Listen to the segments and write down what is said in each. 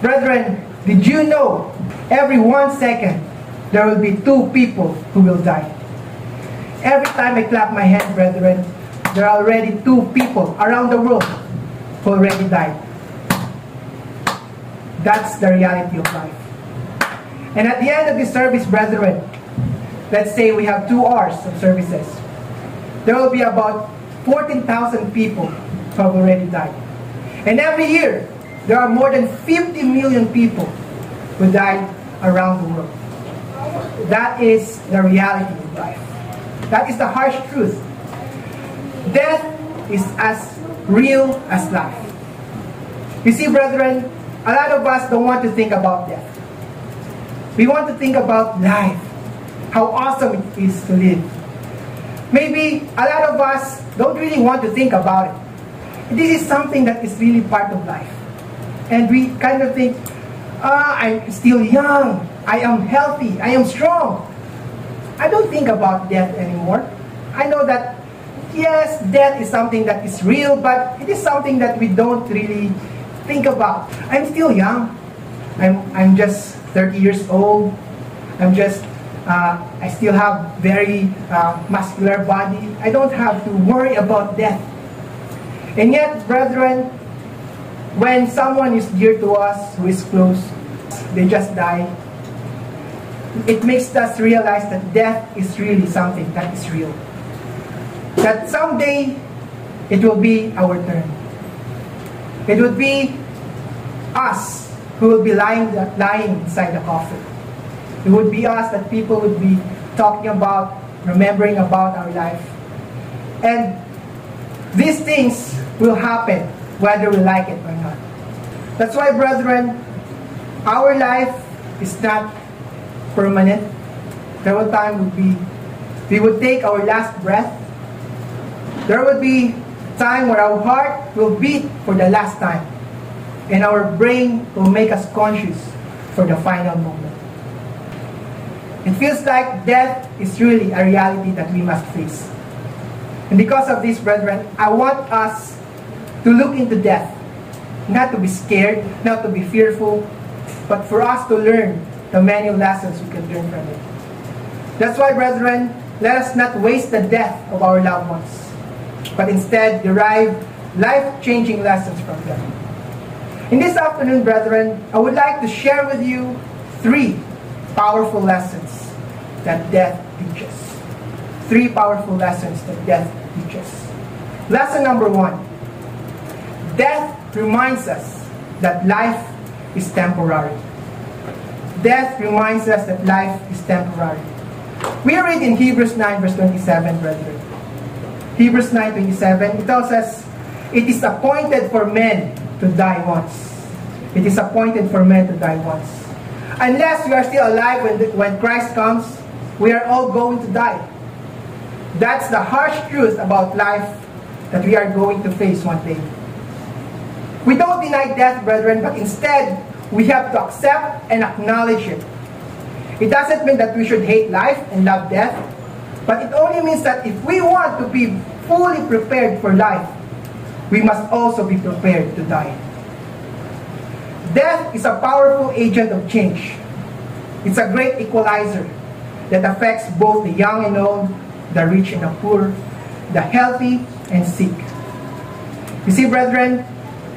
Brethren, did you know every one second there will be two people who will die? Every time I clap my hand, brethren, there are already two people around the world who already died. That's the reality of life. And at the end of this service, brethren, let's say we have two hours of services. There will be about 14,000 people who have already died. And every year, there are more than 50 million people who die around the world. That is the reality of life. That is the harsh truth. Death is as real as life. You see, brethren, a lot of us don't want to think about death. We want to think about life, how awesome it is to live. Maybe a lot of us don't really want to think about it. This is something that is really part of life. And we kind of think, ah, I'm still young, I am healthy, I am strong. I don't think about death anymore. I know that, yes, death is something that is real, but it is something that we don't really think about. I'm still young. I'm, I'm just 30 years old. I'm just, uh, I still have very uh, muscular body. I don't have to worry about death. And yet, brethren, when someone is dear to us, who is close, they just die, it makes us realize that death is really something that is real. That someday it will be our turn. It would be us who will be lying, lying inside the coffin. It would be us that people would be talking about, remembering about our life. And these things will happen whether we like it or not. That's why, brethren, our life is not permanent. There will time would be we would take our last breath. There would be time where our heart will beat for the last time. And our brain will make us conscious for the final moment. It feels like death is really a reality that we must face. And because of this, brethren, I want us to look into death. Not to be scared, not to be fearful, but for us to learn the many lessons we can learn from it. That's why, brethren, let us not waste the death of our loved ones, but instead derive life-changing lessons from them. In this afternoon, brethren, I would like to share with you three powerful lessons that death teaches. Three powerful lessons that death teaches. Lesson number one. Death reminds us that life is temporary. Death reminds us that life is temporary. We read in Hebrews 9 verse 27, brethren. Hebrews 9 27, it tells us, It is appointed for men to die once. It is appointed for men to die once. Unless we are still alive when, the, when Christ comes, we are all going to die. That's the harsh truth about life that we are going to face one day. We don't deny death, brethren, but instead, we have to accept and acknowledge it. It doesn't mean that we should hate life and love death, but it only means that if we want to be fully prepared for life, we must also be prepared to die. Death is a powerful agent of change. It's a great equalizer that affects both the young and old, the rich and the poor, the healthy and sick. You see, brethren,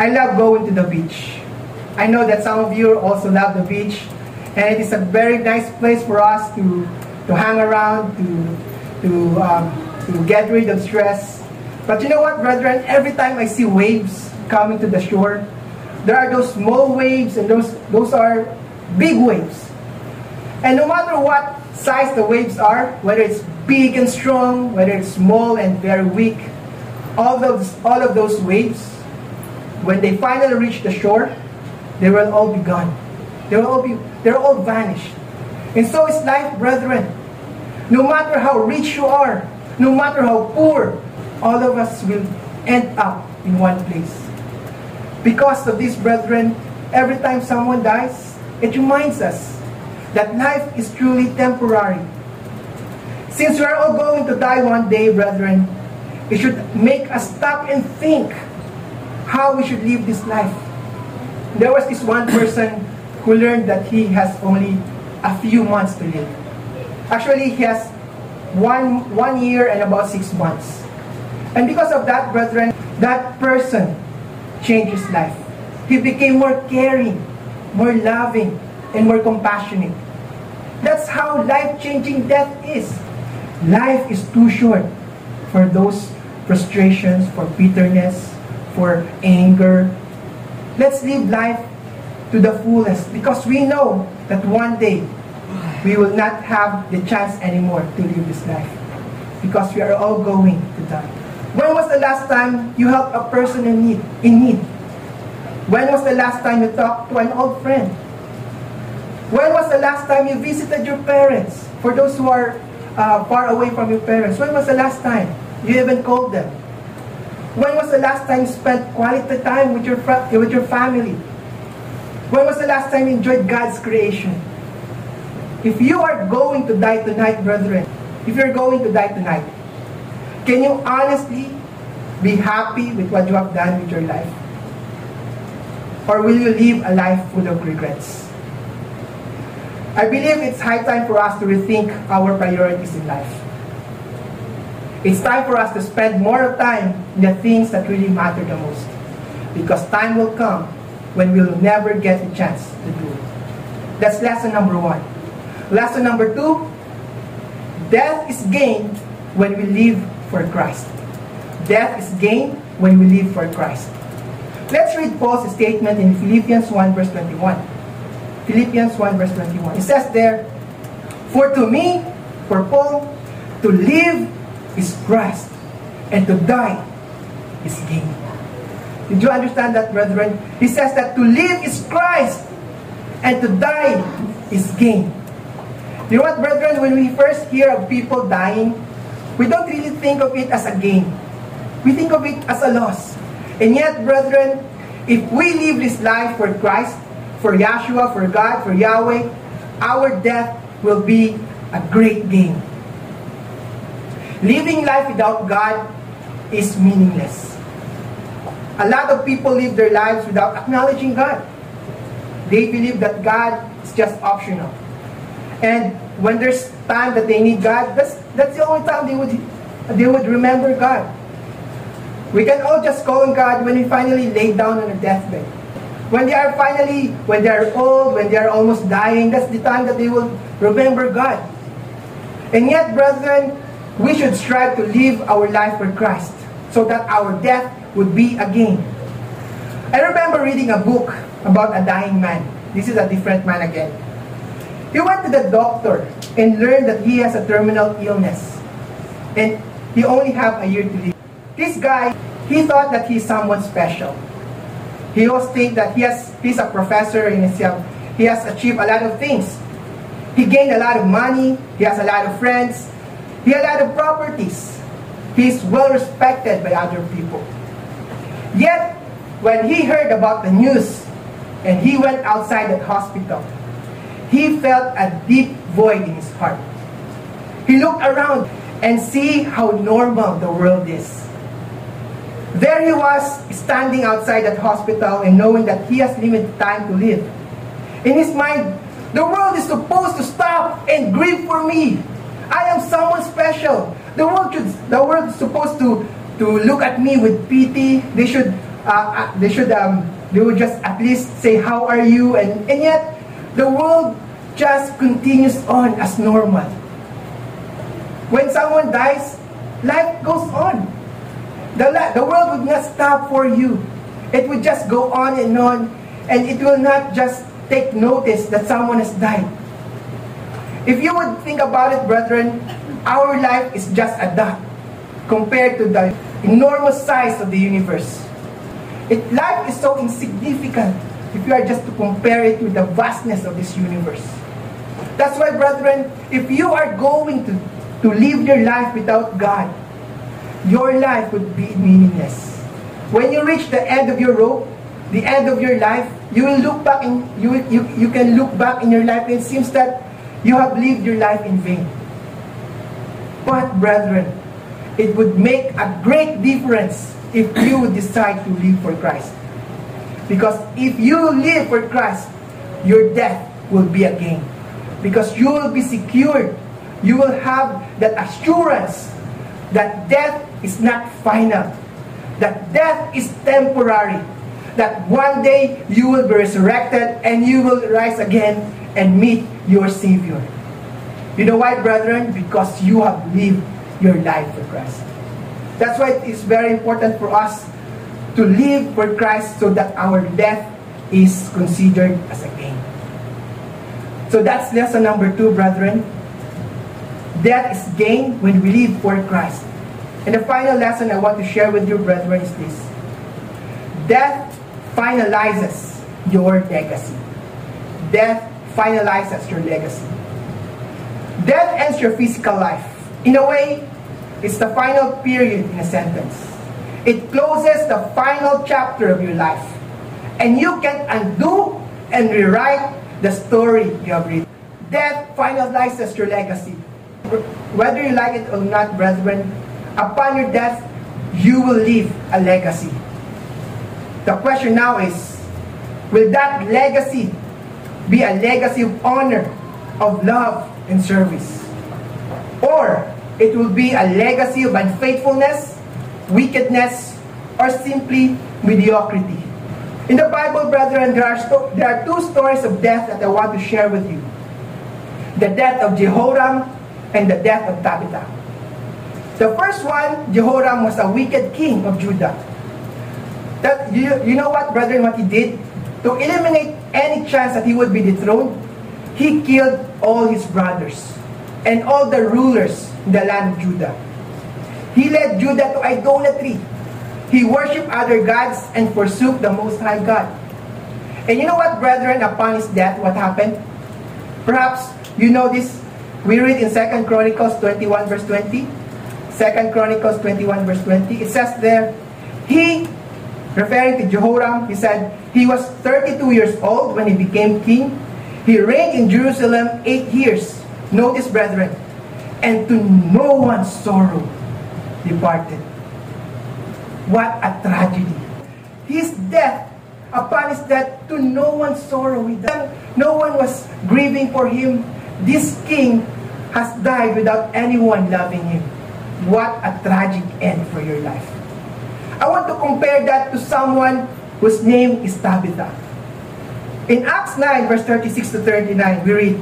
I love going to the beach. I know that some of you also love the beach, and it is a very nice place for us to, to hang around, to, to, um, to get rid of stress. But you know what, brethren? Every time I see waves coming to the shore, there are those small waves, and those, those are big waves. And no matter what size the waves are, whether it's big and strong, whether it's small and very weak, all those, all of those waves, when they finally reach the shore, they will all be gone. They will all be, they're all vanished. And so is life, brethren. No matter how rich you are, no matter how poor, all of us will end up in one place. Because of this, brethren, every time someone dies, it reminds us that life is truly temporary. Since we are all going to die one day, brethren, it should make us stop and think how we should live this life. there was this one person who learned that he has only a few months to live. Actually, he has one, one year and about six months. And because of that, brethren, that person changed his life. He became more caring, more loving, and more compassionate. That's how life-changing death is. Life is too short for those frustrations, for bitterness, for anger. Let's live life to the fullest because we know that one day we will not have the chance anymore to live this life because we are all going to die. When was the last time you helped a person in need? In need? When was the last time you talked to an old friend? When was the last time you visited your parents? For those who are uh, far away from your parents, when was the last time you even called them? When was the last time you spent quality time with your, with your family? When was the last time you enjoyed God's creation? If you are going to die tonight, brethren, if you're going to die tonight, can you honestly be happy with what you have done with your life? Or will you live a life full of regrets? I believe it's high time for us to rethink our priorities in life. It's time for us to spend more time in the things that really matter the most. Because time will come when we'll never get a chance to do it. That's lesson number one. Lesson number two, death is gained when we live for Christ. Death is gained when we live for Christ. Let's read Paul's statement in Philippians 1 verse 21. Philippians 1 verse 21. It says there, For to me, for Paul, to live is Christ, and to die is gain. Did you understand that, brethren? He says that to live is Christ, and to die is gain. You know what, brethren? When we first hear of people dying, we don't really think of it as a gain. We think of it as a loss. And yet, brethren, if we live this life for Christ, for Yahshua, for God, for Yahweh, our death will be a great gain. Living life without God is meaningless. A lot of people live their lives without acknowledging God. They believe that God is just optional. And when there's time that they need God, that's, that's the only time they would, they would remember God. We can all just call on God when we finally lay down on a deathbed. When they are finally, when they are old, when they are almost dying, that's the time that they will remember God. And yet, brethren, we should strive to live our life for Christ so that our death would be a gain. I remember reading a book about a dying man. This is a different man again. He went to the doctor and learned that he has a terminal illness. And he only have a year to live. This guy, he thought that he's someone special. He always think that he has, he's a professor in himself. He has achieved a lot of things. He gained a lot of money. He has a lot of friends. He had of properties. He's well respected by other people. Yet, when he heard about the news and he went outside the hospital, he felt a deep void in his heart. He looked around and see how normal the world is. There he was, standing outside that hospital and knowing that he has limited time to live. In his mind, the world is supposed to stop and grieve for me. I am someone special. The world should, the world supposed to, to look at me with pity. They should, uh, uh, they should, um, they would just at least say, how are you? And, and yet, the world just continues on as normal. When someone dies, life goes on. The, the world would not stop for you. It would just go on and on, and it will not just take notice that someone has died. If you would think about it, brethren, our life is just a dot compared to the enormous size of the universe. It, life is so insignificant if you are just to compare it with the vastness of this universe. That's why, brethren, if you are going to, to live your life without God, your life would be meaningless. When you reach the end of your rope, the end of your life, you will look back and you, you, you can look back in your life and it seems that you have lived your life in vain. But brethren, it would make a great difference if you decide to live for Christ. Because if you live for Christ, your death will be a gain. Because you will be secured. You will have that assurance that death is not final. That death is temporary. That one day you will be resurrected and you will rise again and meet your Savior. You know why, brethren? Because you have lived your life for Christ. That's why it is very important for us to live for Christ so that our death is considered as a gain. So that's lesson number two, brethren. Death is gain when we live for Christ. And the final lesson I want to share with you, brethren, is this. Death finalizes your legacy. Death finalizes your legacy. Death ends your physical life. In a way, it's the final period in a sentence. It closes the final chapter of your life. And you can undo and rewrite the story you have written. Death finalizes your legacy. Whether you like it or not, brethren, upon your death, you will leave a legacy. The question now is, will that legacy be a legacy of honor, of love, and service? Or it will be a legacy of unfaithfulness, wickedness, or simply mediocrity. In the Bible, brethren, there are, there are two stories of death that I want to share with you. The death of Jehoram and the death of Tabitha. The first one, Jehoram was a wicked king of Judah. That you, you know what, brethren, what he did? To eliminate any chance that he would be dethroned, he killed all his brothers and all the rulers in the land of Judah. He led Judah to idolatry. He worshipped other gods and forsook the Most High God. And you know what, brethren, upon his death, what happened? Perhaps you know this. We read in 2 Chronicles 21 verse 20. 2 Chronicles 21 verse 20. It says there, He, referring to Jehoram, he said, he was 32 years old when he became king. He reigned in Jerusalem eight years. Notice, brethren, and to no one's sorrow departed. What a tragedy. His death, upon his death, to no one's sorrow. No one was grieving for him. This king has died without anyone loving him. What a tragic end for your life. I want to compare that to someone whose name is Tabitha. In Acts 9, verse 36 to 39, we read,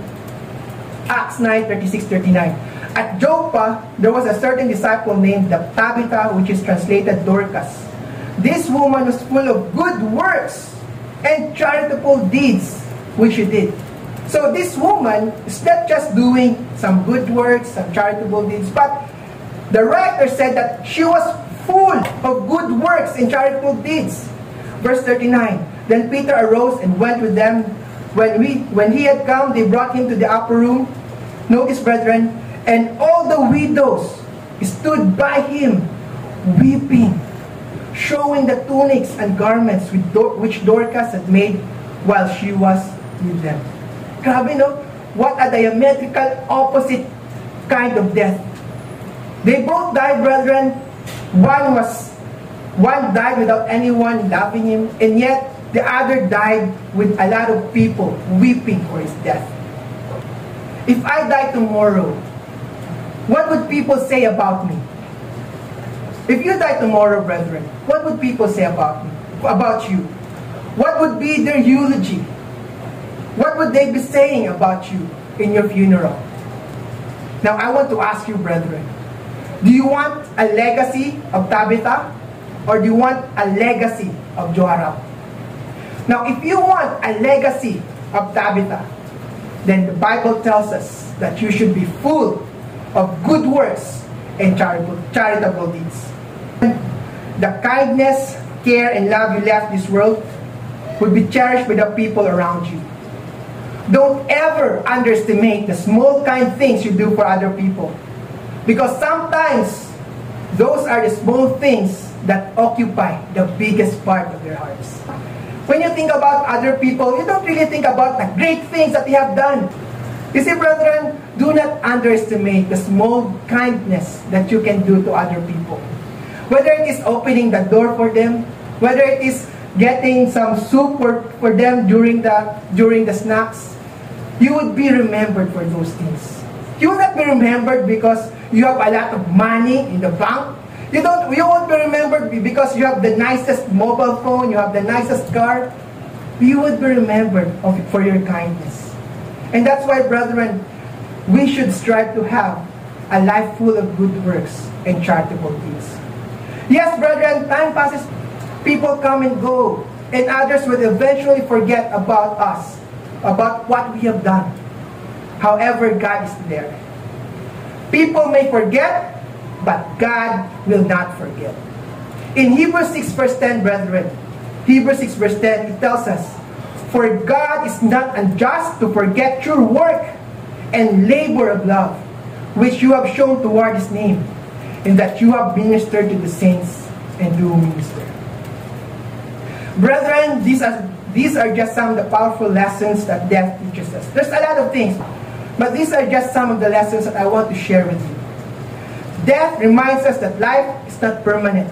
Acts 9, 36, 39. At Joppa, there was a certain disciple named Tabitha, which is translated Dorcas. This woman was full of good works and charitable deeds, which she did. So this woman is not just doing some good works, some charitable deeds, but the writer said that she was full of good works and charitable deeds. Verse 39, Then Peter arose and went with them. When, we, when he had come, they brought him to the upper room. Notice, brethren, and all the widows stood by him, weeping, showing the tunics and garments which Dorcas had made while she was with them. Grabe, no? What a diametrical opposite kind of death. They both died, brethren. One was one died without anyone loving him, and yet the other died with a lot of people weeping for his death. If I die tomorrow, what would people say about me? If you die tomorrow, brethren, what would people say about me, about you? What would be their eulogy? What would they be saying about you in your funeral? Now, I want to ask you, brethren, do you want a legacy of Tabitha or do you want a legacy of Joram? Now, if you want a legacy of Tabitha, then the Bible tells us that you should be full of good works and charitable deeds. The kindness, care, and love you left this world will be cherished by the people around you. Don't ever underestimate the small kind things you do for other people. Because sometimes those are the small things that occupy the biggest part of their hearts. When you think about other people, you don't really think about the great things that they have done. You see, brethren, do not underestimate the small kindness that you can do to other people. Whether it is opening the door for them, whether it is getting some soup for, for them during the during the snacks, you would be remembered for those things. You will not be remembered because you have a lot of money in the bank. You don't you won't be remembered because you have the nicest mobile phone, you have the nicest car. You would be remembered for your kindness. And that's why, brethren, we should strive to have a life full of good works and charitable deeds. Yes, brethren, time passes, people come and go, and others will eventually forget about us, about what we have done. However, God is there. People may forget, but God will not forget. In Hebrews 6 verse 10, brethren, Hebrews 6 verse 10, it tells us, For God is not unjust to forget your work and labor of love, which you have shown toward his name, and that you have ministered to the saints and do minister. Brethren, these are, these are just some of the powerful lessons that death teaches us. There's a lot of things, but these are just some of the lessons that I want to share with you. Death reminds us that life is not permanent.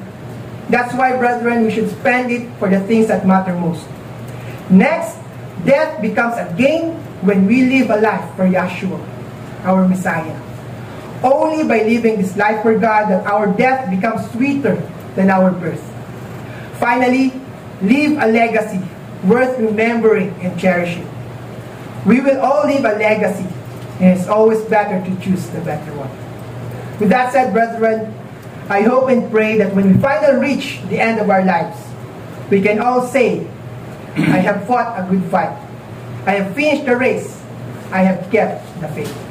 That's why, brethren, we should spend it for the things that matter most. Next, death becomes a gain when we live a life for Yeshua, our Messiah. Only by living this life for God that our death becomes sweeter than our birth. Finally, leave a legacy worth remembering and cherishing. We will all leave a legacy, and it's always better to choose the better one. With that said, brethren, I hope and pray that when we finally reach the end of our lives, we can all say, I have fought a good fight. I have finished the race. I have kept the faith.